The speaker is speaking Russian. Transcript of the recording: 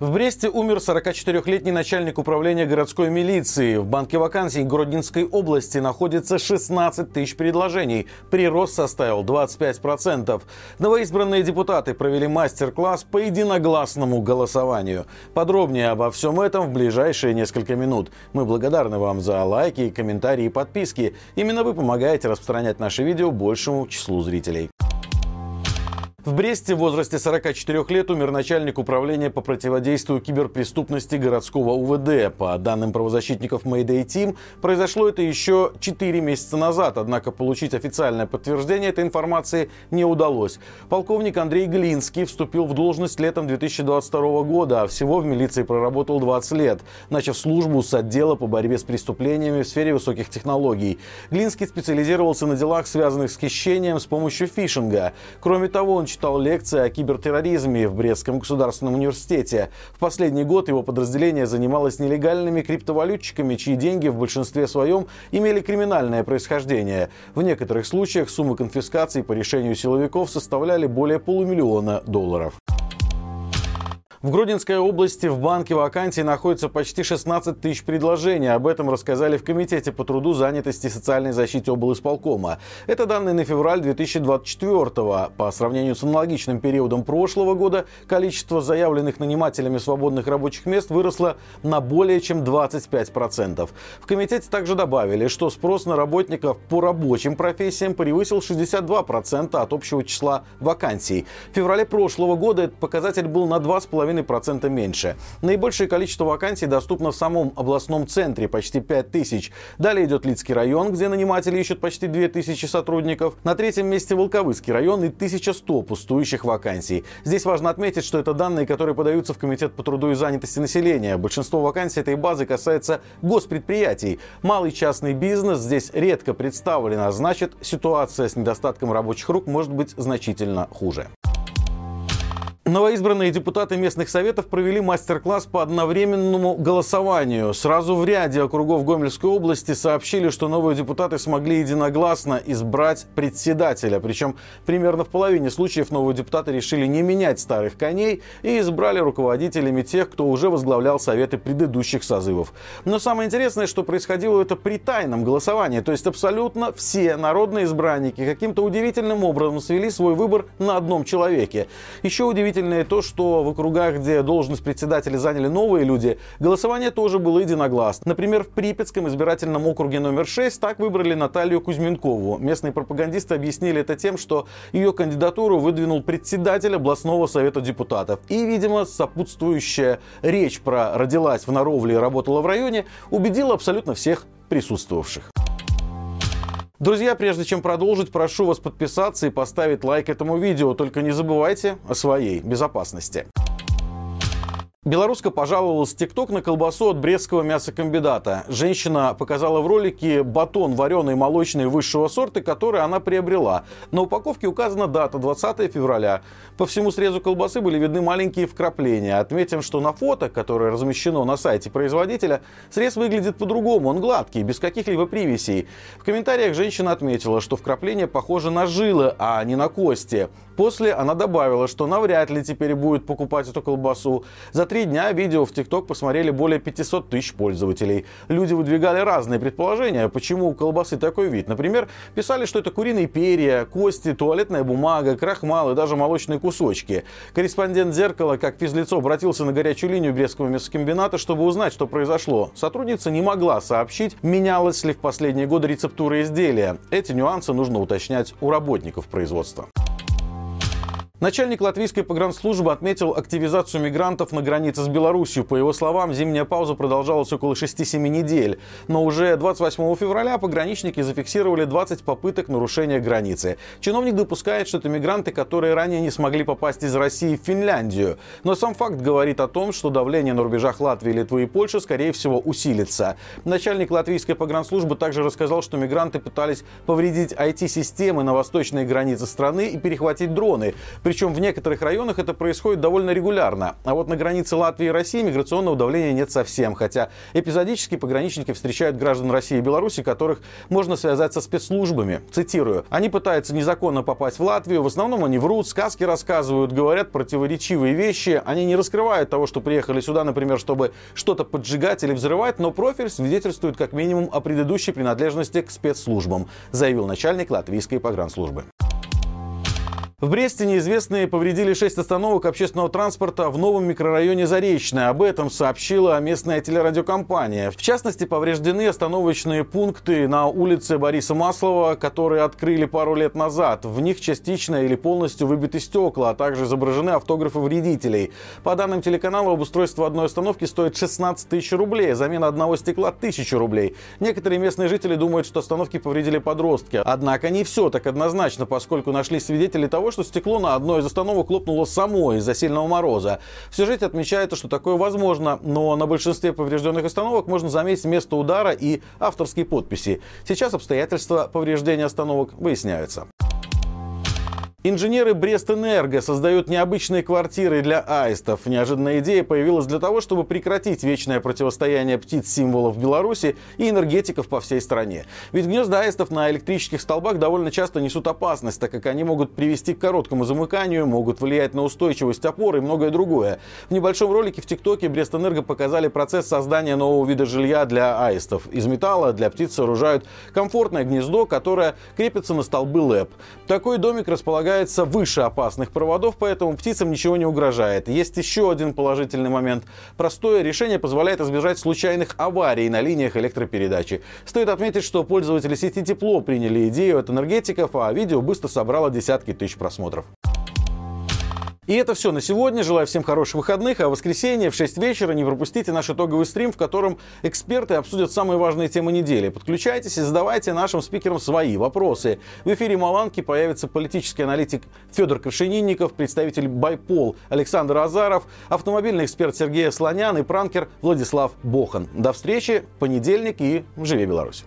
В Бресте умер 44-летний начальник управления городской милиции. В банке вакансий Гродненской области находится 16 тысяч предложений. Прирост составил 25%. Новоизбранные депутаты провели мастер-класс по единогласному голосованию. Подробнее обо всем этом в ближайшие несколько минут. Мы благодарны вам за лайки, комментарии и подписки. Именно вы помогаете распространять наши видео большему числу зрителей. В Бресте в возрасте 44 лет умер начальник управления по противодействию киберпреступности городского УВД. По данным правозащитников Mayday Team, произошло это еще 4 месяца назад, однако получить официальное подтверждение этой информации не удалось. Полковник Андрей Глинский вступил в должность летом 2022 года, а всего в милиции проработал 20 лет, начав службу с отдела по борьбе с преступлениями в сфере высоких технологий. Глинский специализировался на делах, связанных с хищением с помощью фишинга. Кроме того, он читал лекции о кибертерроризме в Брестском государственном университете. В последний год его подразделение занималось нелегальными криптовалютчиками, чьи деньги в большинстве своем имели криминальное происхождение. В некоторых случаях суммы конфискации по решению силовиков составляли более полумиллиона долларов. В Гродненской области в банке вакансий находится почти 16 тысяч предложений. Об этом рассказали в Комитете по труду, занятости и социальной защите облсполкома. Это данные на февраль 2024 -го. По сравнению с аналогичным периодом прошлого года, количество заявленных нанимателями свободных рабочих мест выросло на более чем 25%. В Комитете также добавили, что спрос на работников по рабочим профессиям превысил 62% от общего числа вакансий. В феврале прошлого года этот показатель был на 2,5 2,5% меньше. Наибольшее количество вакансий доступно в самом областном центре, почти 5 тысяч. Далее идет Лицкий район, где наниматели ищут почти 2 тысячи сотрудников. На третьем месте Волковыский район и 1100 пустующих вакансий. Здесь важно отметить, что это данные, которые подаются в Комитет по труду и занятости населения. Большинство вакансий этой базы касается госпредприятий. Малый частный бизнес здесь редко представлен, а значит ситуация с недостатком рабочих рук может быть значительно хуже. Новоизбранные депутаты местных советов провели мастер-класс по одновременному голосованию. Сразу в ряде округов Гомельской области сообщили, что новые депутаты смогли единогласно избрать председателя. Причем примерно в половине случаев новые депутаты решили не менять старых коней и избрали руководителями тех, кто уже возглавлял советы предыдущих созывов. Но самое интересное, что происходило это при тайном голосовании. То есть абсолютно все народные избранники каким-то удивительным образом свели свой выбор на одном человеке. Еще удивительно Удивительное то, что в округах, где должность председателя заняли новые люди, голосование тоже было единогласно. Например, в Припятском избирательном округе номер 6 так выбрали Наталью Кузьменкову. Местные пропагандисты объяснили это тем, что ее кандидатуру выдвинул председатель областного совета депутатов. И, видимо, сопутствующая речь про «родилась в Наровле и работала в районе» убедила абсолютно всех присутствовавших. Друзья, прежде чем продолжить, прошу вас подписаться и поставить лайк этому видео. Только не забывайте о своей безопасности. Белоруска пожаловалась в ТикТок на колбасу от Брестского мясокомбината. Женщина показала в ролике батон вареный молочный высшего сорта, который она приобрела. На упаковке указана дата 20 февраля. По всему срезу колбасы были видны маленькие вкрапления. Отметим, что на фото, которое размещено на сайте производителя, срез выглядит по-другому. Он гладкий, без каких-либо привесей. В комментариях женщина отметила, что вкрапления похожи на жилы, а не на кости. После она добавила, что навряд ли теперь будет покупать эту колбасу. За три дня видео в ТикТок посмотрели более 500 тысяч пользователей. Люди выдвигали разные предположения, почему у колбасы такой вид. Например, писали, что это куриные перья, кости, туалетная бумага, крахмал и даже молочные кусочки. Корреспондент «Зеркала» как физлицо обратился на горячую линию Брестского мясокомбината, чтобы узнать, что произошло. Сотрудница не могла сообщить, менялась ли в последние годы рецептура изделия. Эти нюансы нужно уточнять у работников производства. Начальник латвийской погранслужбы отметил активизацию мигрантов на границе с Беларусью. По его словам, зимняя пауза продолжалась около 6-7 недель. Но уже 28 февраля пограничники зафиксировали 20 попыток нарушения границы. Чиновник допускает, что это мигранты, которые ранее не смогли попасть из России в Финляндию. Но сам факт говорит о том, что давление на рубежах Латвии, Литвы и Польши, скорее всего, усилится. Начальник латвийской погранслужбы также рассказал, что мигранты пытались повредить IT-системы на восточной границе страны и перехватить дроны. Причем в некоторых районах это происходит довольно регулярно. А вот на границе Латвии и России миграционного давления нет совсем. Хотя эпизодически пограничники встречают граждан России и Беларуси, которых можно связать со спецслужбами. Цитирую. Они пытаются незаконно попасть в Латвию. В основном они врут, сказки рассказывают, говорят противоречивые вещи. Они не раскрывают того, что приехали сюда, например, чтобы что-то поджигать или взрывать, но профиль свидетельствует как минимум о предыдущей принадлежности к спецслужбам, заявил начальник латвийской погранслужбы. В Бресте неизвестные повредили шесть остановок общественного транспорта в новом микрорайоне Заречное. Об этом сообщила местная телерадиокомпания. В частности, повреждены остановочные пункты на улице Бориса Маслова, которые открыли пару лет назад. В них частично или полностью выбиты стекла, а также изображены автографы вредителей. По данным телеканала, обустройство одной остановки стоит 16 тысяч рублей, замена одного стекла – 1000 рублей. Некоторые местные жители думают, что остановки повредили подростки. Однако не все так однозначно, поскольку нашли свидетели того, что стекло на одной из остановок лопнуло само из-за сильного мороза. В сюжете отмечается, что такое возможно, но на большинстве поврежденных остановок можно заметить место удара и авторские подписи. Сейчас обстоятельства повреждения остановок выясняются. Инженеры Брест-Энерго создают необычные квартиры для аистов. Неожиданная идея появилась для того, чтобы прекратить вечное противостояние птиц-символов Беларуси и энергетиков по всей стране. Ведь гнезда аистов на электрических столбах довольно часто несут опасность, так как они могут привести к короткому замыканию, могут влиять на устойчивость опоры и многое другое. В небольшом ролике в ТикТоке Брест-Энерго показали процесс создания нового вида жилья для аистов. Из металла для птиц сооружают комфортное гнездо, которое крепится на столбы ЛЭП. Такой домик располагается располагается выше опасных проводов, поэтому птицам ничего не угрожает. Есть еще один положительный момент. Простое решение позволяет избежать случайных аварий на линиях электропередачи. Стоит отметить, что пользователи сети тепло приняли идею от энергетиков, а видео быстро собрало десятки тысяч просмотров. И это все на сегодня. Желаю всем хороших выходных. А в воскресенье в 6 вечера не пропустите наш итоговый стрим, в котором эксперты обсудят самые важные темы недели. Подключайтесь и задавайте нашим спикерам свои вопросы. В эфире Маланки появится политический аналитик Федор Крашенинников, представитель Байпол Александр Азаров, автомобильный эксперт Сергей Слонян и пранкер Владислав Бохан. До встречи в понедельник и живи Беларусь!